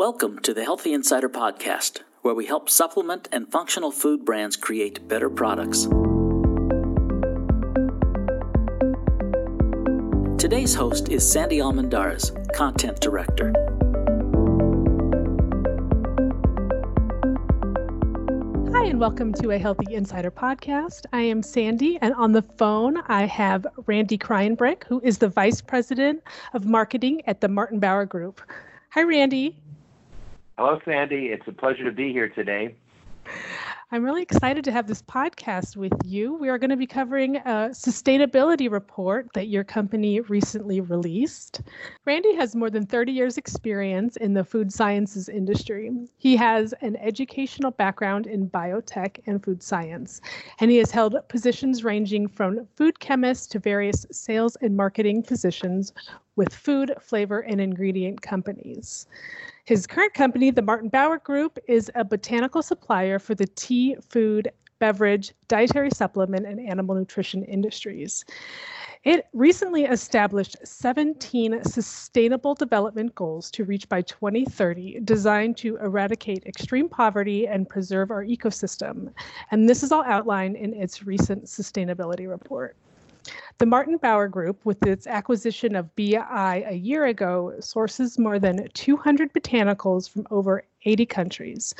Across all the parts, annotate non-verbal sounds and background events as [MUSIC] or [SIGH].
Welcome to the Healthy Insider Podcast, where we help supplement and functional food brands create better products. Today's host is Sandy Almendarez, Content Director. Hi, and welcome to a Healthy Insider podcast. I am Sandy, and on the phone, I have Randy Kreinbrink, who is the Vice President of Marketing at the Martin Bauer Group. Hi, Randy. Hello, Sandy. It's a pleasure to be here today. I'm really excited to have this podcast with you. We are going to be covering a sustainability report that your company recently released. Randy has more than 30 years' experience in the food sciences industry. He has an educational background in biotech and food science, and he has held positions ranging from food chemist to various sales and marketing positions with food, flavor, and ingredient companies. His current company, the Martin Bauer Group, is a botanical supplier for the tea, food, beverage, dietary supplement, and animal nutrition industries. It recently established 17 sustainable development goals to reach by 2030, designed to eradicate extreme poverty and preserve our ecosystem. And this is all outlined in its recent sustainability report. The Martin Bauer Group, with its acquisition of BI a year ago, sources more than 200 botanicals from over 80 countries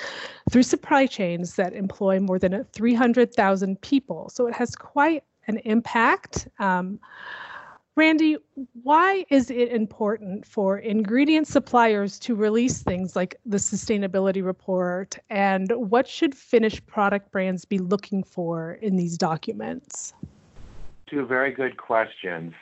through supply chains that employ more than 300,000 people. So it has quite an impact. Um, Randy, why is it important for ingredient suppliers to release things like the sustainability report? And what should finished product brands be looking for in these documents? Two very good questions.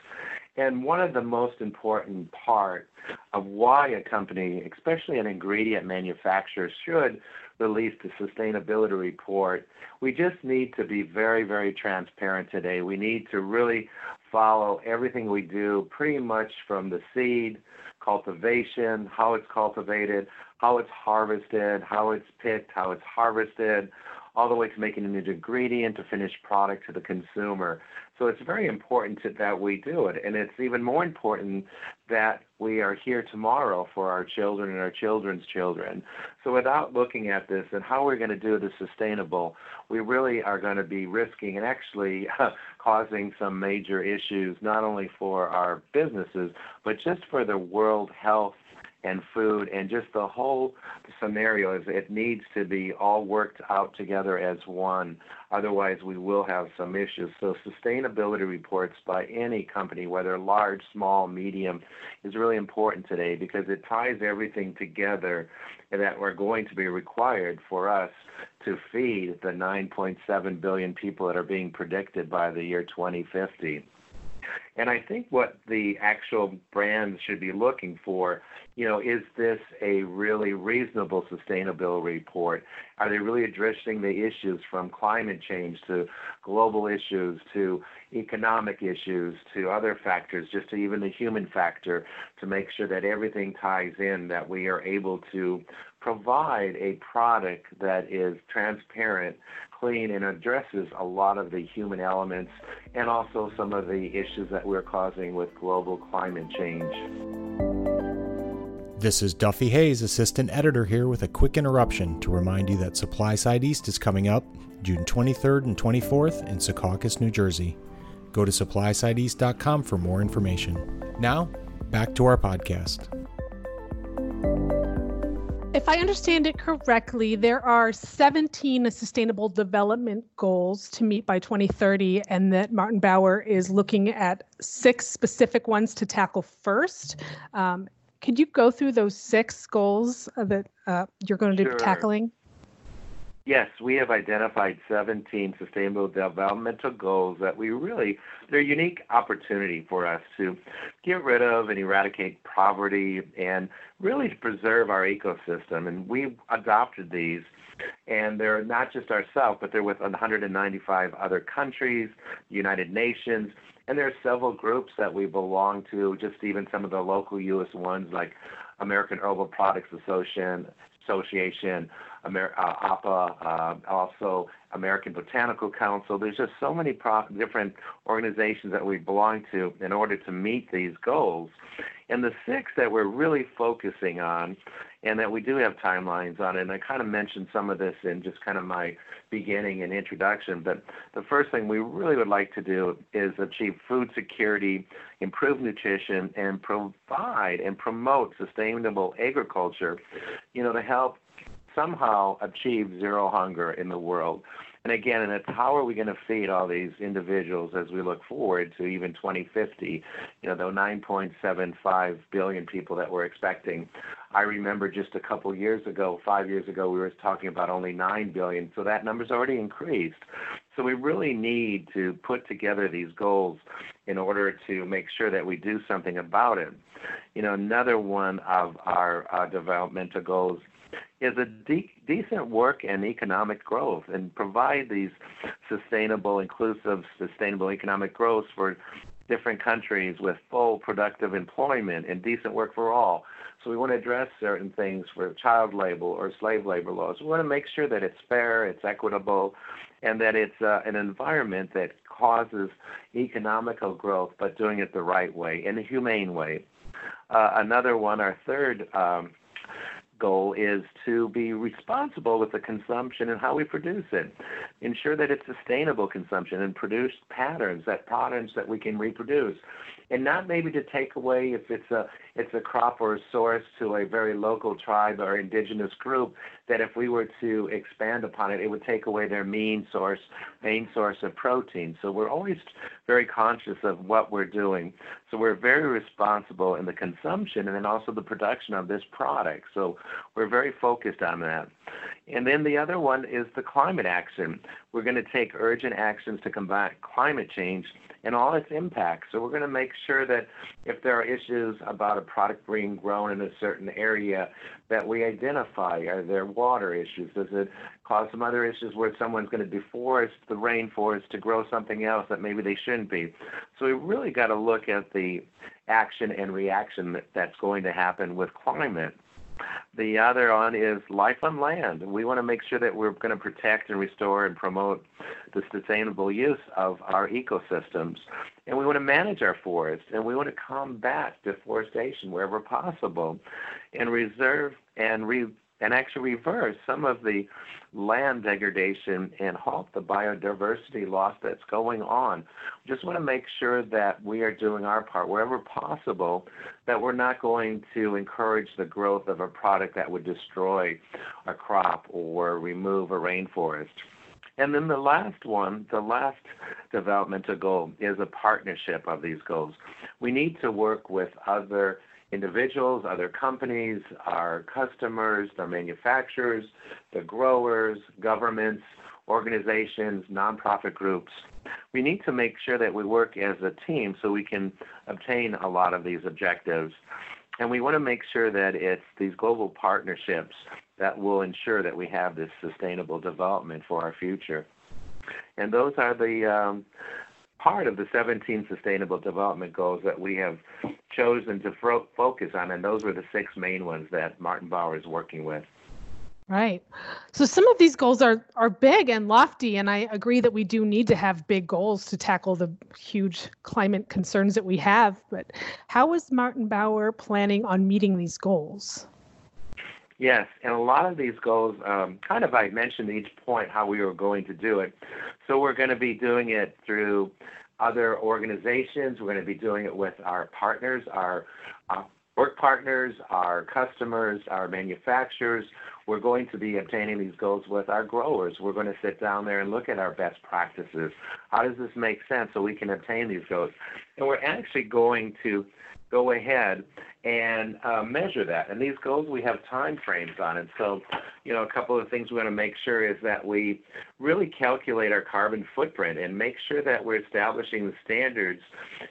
And one of the most important part of why a company, especially an ingredient manufacturer, should release the sustainability report, we just need to be very, very transparent today. We need to really follow everything we do, pretty much from the seed, cultivation, how it's cultivated, how it's harvested, how it's picked, how it's harvested, all the way to making an ingredient to finished product to the consumer. So it's very important to, that we do it. And it's even more important that we are here tomorrow for our children and our children's children. So without looking at this and how we're going to do this sustainable, we really are going to be risking and actually [LAUGHS] causing some major issues, not only for our businesses, but just for the world health and food and just the whole scenario is it needs to be all worked out together as one. Otherwise we will have some issues. So sustainability reports by any company whether large small medium is really important today because it ties everything together that we're going to be required for us to feed the 9.7 billion people that are being predicted by the year 2050 and I think what the actual brands should be looking for, you know, is this a really reasonable sustainability report? Are they really addressing the issues from climate change to global issues to economic issues to other factors, just to even the human factor, to make sure that everything ties in, that we are able to provide a product that is transparent, clean, and addresses a lot of the human elements and also some of the issues that we're causing with global climate change. This is Duffy Hayes, Assistant Editor, here with a quick interruption to remind you that SupplySide East is coming up June 23rd and 24th in Secaucus, New Jersey. Go to supplysideeast.com for more information. Now, back to our podcast. If I understand it correctly, there are 17 sustainable development goals to meet by 2030, and that Martin Bauer is looking at six specific ones to tackle first. Um, could you go through those six goals that uh, you're going to sure. be tackling? Yes, we have identified 17 sustainable developmental goals that we really, they're a unique opportunity for us to get rid of and eradicate poverty and really to preserve our ecosystem. And we adopted these, and they're not just ourselves, but they're with 195 other countries, United Nations, and there are several groups that we belong to, just even some of the local U.S. ones like American Herbal Products Association, Association, Amer- uh, APA, uh, also American Botanical Council. There's just so many pro- different organizations that we belong to in order to meet these goals. And the six that we're really focusing on, and that we do have timelines on, and I kind of mentioned some of this in just kind of my beginning and introduction, but the first thing we really would like to do is achieve food security, improve nutrition, and provide and promote sustainable agriculture, you know, to help somehow achieve zero hunger in the world. And again, and it's how are we going to feed all these individuals as we look forward to even 2050? You know, the 9.75 billion people that we're expecting. I remember just a couple years ago, five years ago, we were talking about only 9 billion. So that number's already increased. So we really need to put together these goals in order to make sure that we do something about it. You know, another one of our uh, developmental goals is a de- decent work and economic growth and provide these sustainable, inclusive, sustainable economic growth for different countries with full productive employment and decent work for all. So we want to address certain things for child labor or slave labor laws. We want to make sure that it's fair, it's equitable, and that it's uh, an environment that causes economical growth, but doing it the right way, in a humane way. Uh, another one, our third um, goal is to be responsible with the consumption and how we produce it. Ensure that it's sustainable consumption and produce patterns, that patterns that we can reproduce. And not maybe to take away if it's a it's a crop or a source to a very local tribe or indigenous group, that if we were to expand upon it, it would take away their main source, main source of protein. So we're always very conscious of what we're doing. So we're very responsible in the consumption and then also the production of this product. So we're very focused on that. And then the other one is the climate action. We're going to take urgent actions to combat climate change and all its impacts. So we're going to make sure that if there are issues about a product being grown in a certain area, that we identify are there water issues? Does it cause some other issues where someone's going to deforest the rainforest to grow something else that maybe they shouldn't be? So we really got to look at the action and reaction that, that's going to happen with climate. The other one is life on land. We want to make sure that we're going to protect and restore and promote the sustainable use of our ecosystems. And we want to manage our forests and we want to combat deforestation wherever possible and reserve and re and actually reverse some of the land degradation and halt the biodiversity loss that's going on. Just want to make sure that we are doing our part wherever possible, that we're not going to encourage the growth of a product that would destroy a crop or remove a rainforest. And then the last one, the last developmental goal is a partnership of these goals. We need to work with other individuals, other companies, our customers, the manufacturers, the growers, governments, organizations, nonprofit groups. We need to make sure that we work as a team so we can obtain a lot of these objectives. And we want to make sure that it's these global partnerships that will ensure that we have this sustainable development for our future. And those are the um, part of the 17 Sustainable Development Goals that we have chosen to focus on, and those were the six main ones that Martin Bauer is working with. Right. So some of these goals are are big and lofty, and I agree that we do need to have big goals to tackle the huge climate concerns that we have. But how is Martin Bauer planning on meeting these goals? Yes, and a lot of these goals, um, kind of I mentioned each point how we were going to do it. So we're going to be doing it through other organizations. We're going to be doing it with our partners, our uh, work partners, our customers, our manufacturers. We're going to be obtaining these goals with our growers. We're going to sit down there and look at our best practices. How does this make sense so we can obtain these goals? And we're actually going to go ahead and uh, measure that. And these goals, we have time frames on it. So, you know, a couple of things we want to make sure is that we really calculate our carbon footprint and make sure that we're establishing the standards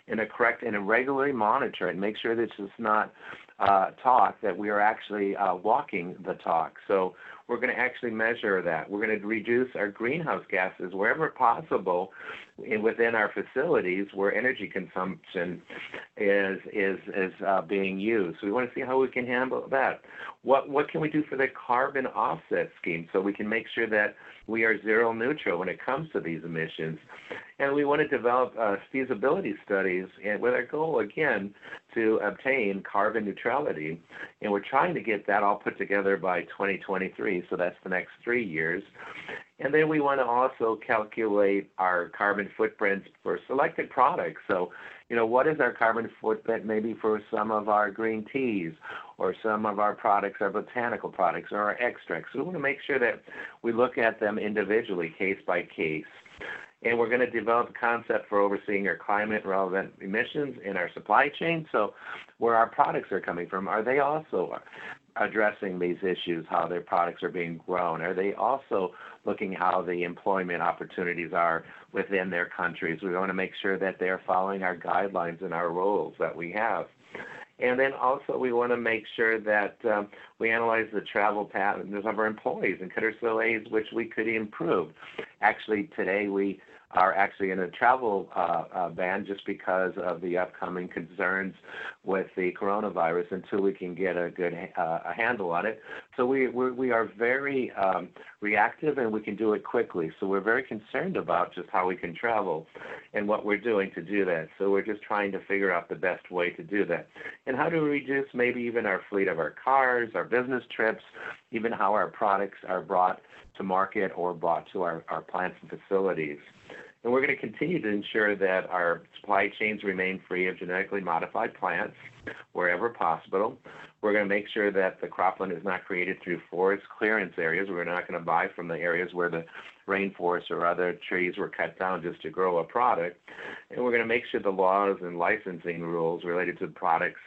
in a correct and regularly monitor and make sure that it's not uh, talk, that we are actually uh, walking the talk. So we're going to actually measure that. We're going to reduce our greenhouse gases wherever possible in, within our facilities where energy consumption is is is uh, being used. So we want to see how we can handle that. What what can we do for the carbon offset scheme so we can make sure that we are zero neutral when it comes to these emissions, and we want to develop uh, feasibility studies and with our goal again to obtain carbon neutrality. And we're trying to get that all put together by 2023, so that's the next three years. And then we want to also calculate our carbon footprints for selected products. So, you know, what is our carbon footprint maybe for some of our green teas or some of our products, our botanical products or our extracts? So we want to make sure that we look at them individually, case by case. And we're going to develop a concept for overseeing our climate relevant emissions in our supply chain. So, where our products are coming from, are they also addressing these issues, how their products are being grown? Are they also looking how the employment opportunities are within their countries? We want to make sure that they're following our guidelines and our rules that we have. And then also we want to make sure that um, we analyze the travel patterns of our employees and consider ways which we could improve. Actually, today we are actually in a travel uh, uh, ban just because of the upcoming concerns with the coronavirus until we can get a good uh, a handle on it. So we we're, we are very um, reactive and we can do it quickly. So we're very concerned about just how we can travel and what we're doing to do that. So we're just trying to figure out the best way to do that and how to reduce maybe even our fleet of our cars, our business trips, even how our products are brought to market or brought to our, our plants and facilities. And we're going to continue to ensure that our supply chains remain free of genetically modified plants wherever possible. We're going to make sure that the cropland is not created through forest clearance areas. We're not going to buy from the areas where the rainforest or other trees were cut down just to grow a product. And we're going to make sure the laws and licensing rules related to products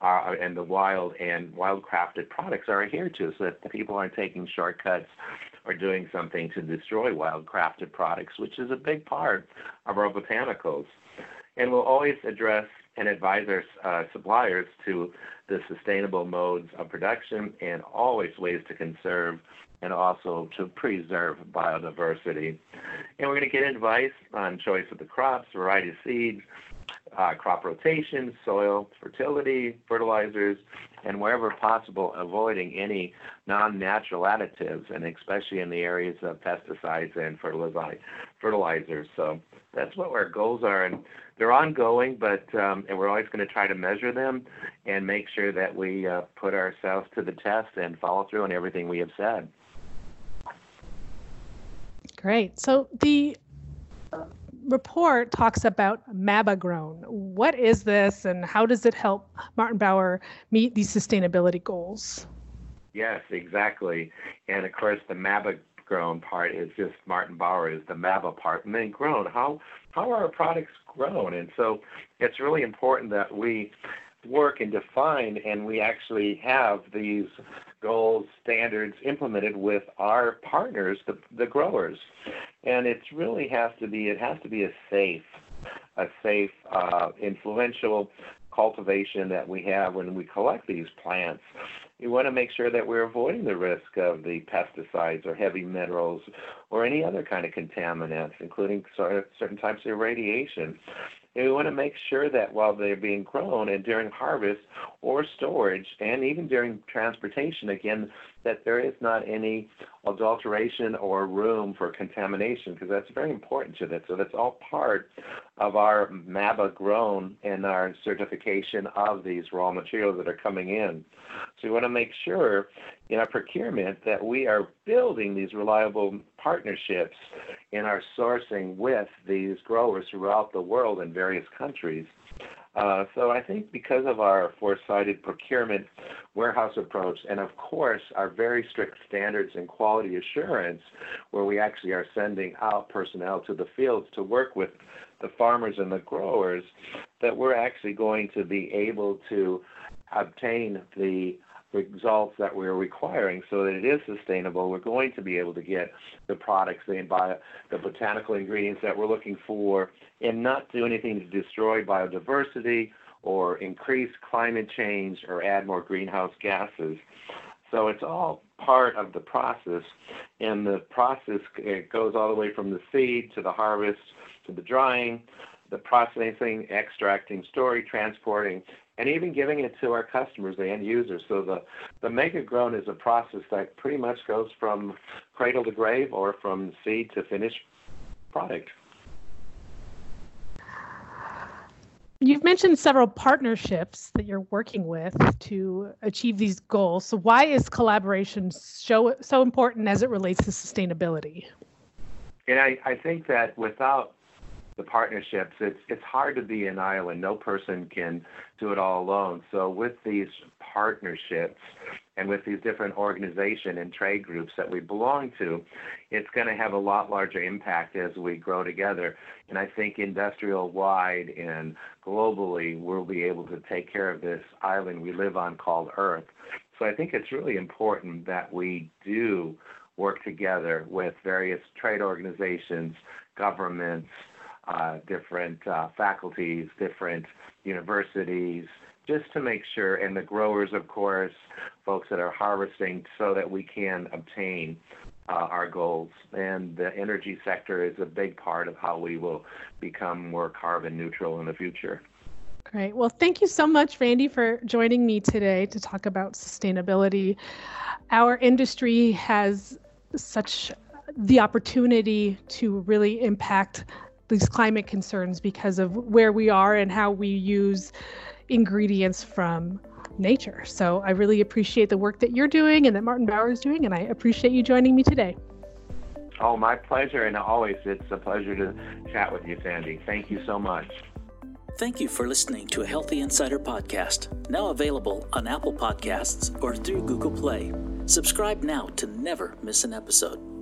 uh, and the wild and wildcrafted products are adhered to so that people aren't taking shortcuts or doing something to destroy wild crafted products, which is a big part of our botanicals. And we'll always address and advise our uh, suppliers to the sustainable modes of production and always ways to conserve and also to preserve biodiversity. And we're going to get advice on choice of the crops, variety of seeds, uh, crop rotation, soil fertility, fertilizers, and wherever possible, avoiding any non-natural additives, and especially in the areas of pesticides and fertilizers. So that's what our goals are, and they're ongoing, but um, and we're always going to try to measure them and make sure that we uh, put ourselves to the test and follow through on everything we have said. Great. So the report talks about MABA grown. What is this and how does it help Martin Bauer meet these sustainability goals? Yes, exactly. And of course, the MABA grown part is just Martin Bauer is the MABA part. And then grown, how, how are our products grown? And so it's really important that we work and define and we actually have these goals, standards implemented with our partners, the, the growers. And it really has to be, it has to be a safe, a safe, uh, influential cultivation that we have when we collect these plants. We want to make sure that we're avoiding the risk of the pesticides or heavy minerals or any other kind of contaminants, including certain types of radiation. And we want to make sure that while they're being grown and during harvest or storage and even during transportation, again, that there is not any adulteration or room for contamination because that's very important to that. So that's all part of our MABA grown and our certification of these raw materials that are coming in. So we want to make sure in our procurement that we are building these reliable partnerships in our sourcing with these growers throughout the world in various countries. Uh, so I think because of our foresighted procurement warehouse approach, and of course our very strict standards and quality assurance, where we actually are sending out personnel to the fields to work with the farmers and the growers, that we're actually going to be able to obtain the results that we're requiring so that it is sustainable, we're going to be able to get the products, the, bio, the botanical ingredients that we're looking for and not do anything to destroy biodiversity or increase climate change or add more greenhouse gases. So it's all part of the process, and the process it goes all the way from the seed to the harvest to the drying, the processing, extracting, storing, transporting, and even giving it to our customers, the end users. So the, the MABA grown is a process that pretty much goes from cradle to grave or from seed to finished product. You've mentioned several partnerships that you're working with to achieve these goals. So, why is collaboration so, so important as it relates to sustainability? And I, I think that without the partnerships, it's it's hard to be an island. No person can do it all alone. So with these partnerships and with these different organizations and trade groups that we belong to, it's going to have a lot larger impact as we grow together. And I think industrial wide and globally, we'll be able to take care of this island we live on called Earth. So I think it's really important that we do work together with various trade organizations, governments, uh, different uh, faculties, different universities, just to make sure, and the growers, of course, folks that are harvesting, so that we can obtain uh, our goals. And the energy sector is a big part of how we will become more carbon neutral in the future. Great. Well, thank you so much, Randy, for joining me today to talk about sustainability. Our industry has such the opportunity to really impact these climate concerns because of where we are and how we use ingredients from nature. So I really appreciate the work that you're doing and that Martin Bauer is doing, and I appreciate you joining me today. Oh, my pleasure, and always it's a pleasure to chat with you, Sandy. Thank you so much. Thank you for listening to a Healthy Insider podcast, now available on Apple Podcasts or through Google Play. Subscribe now to never miss an episode.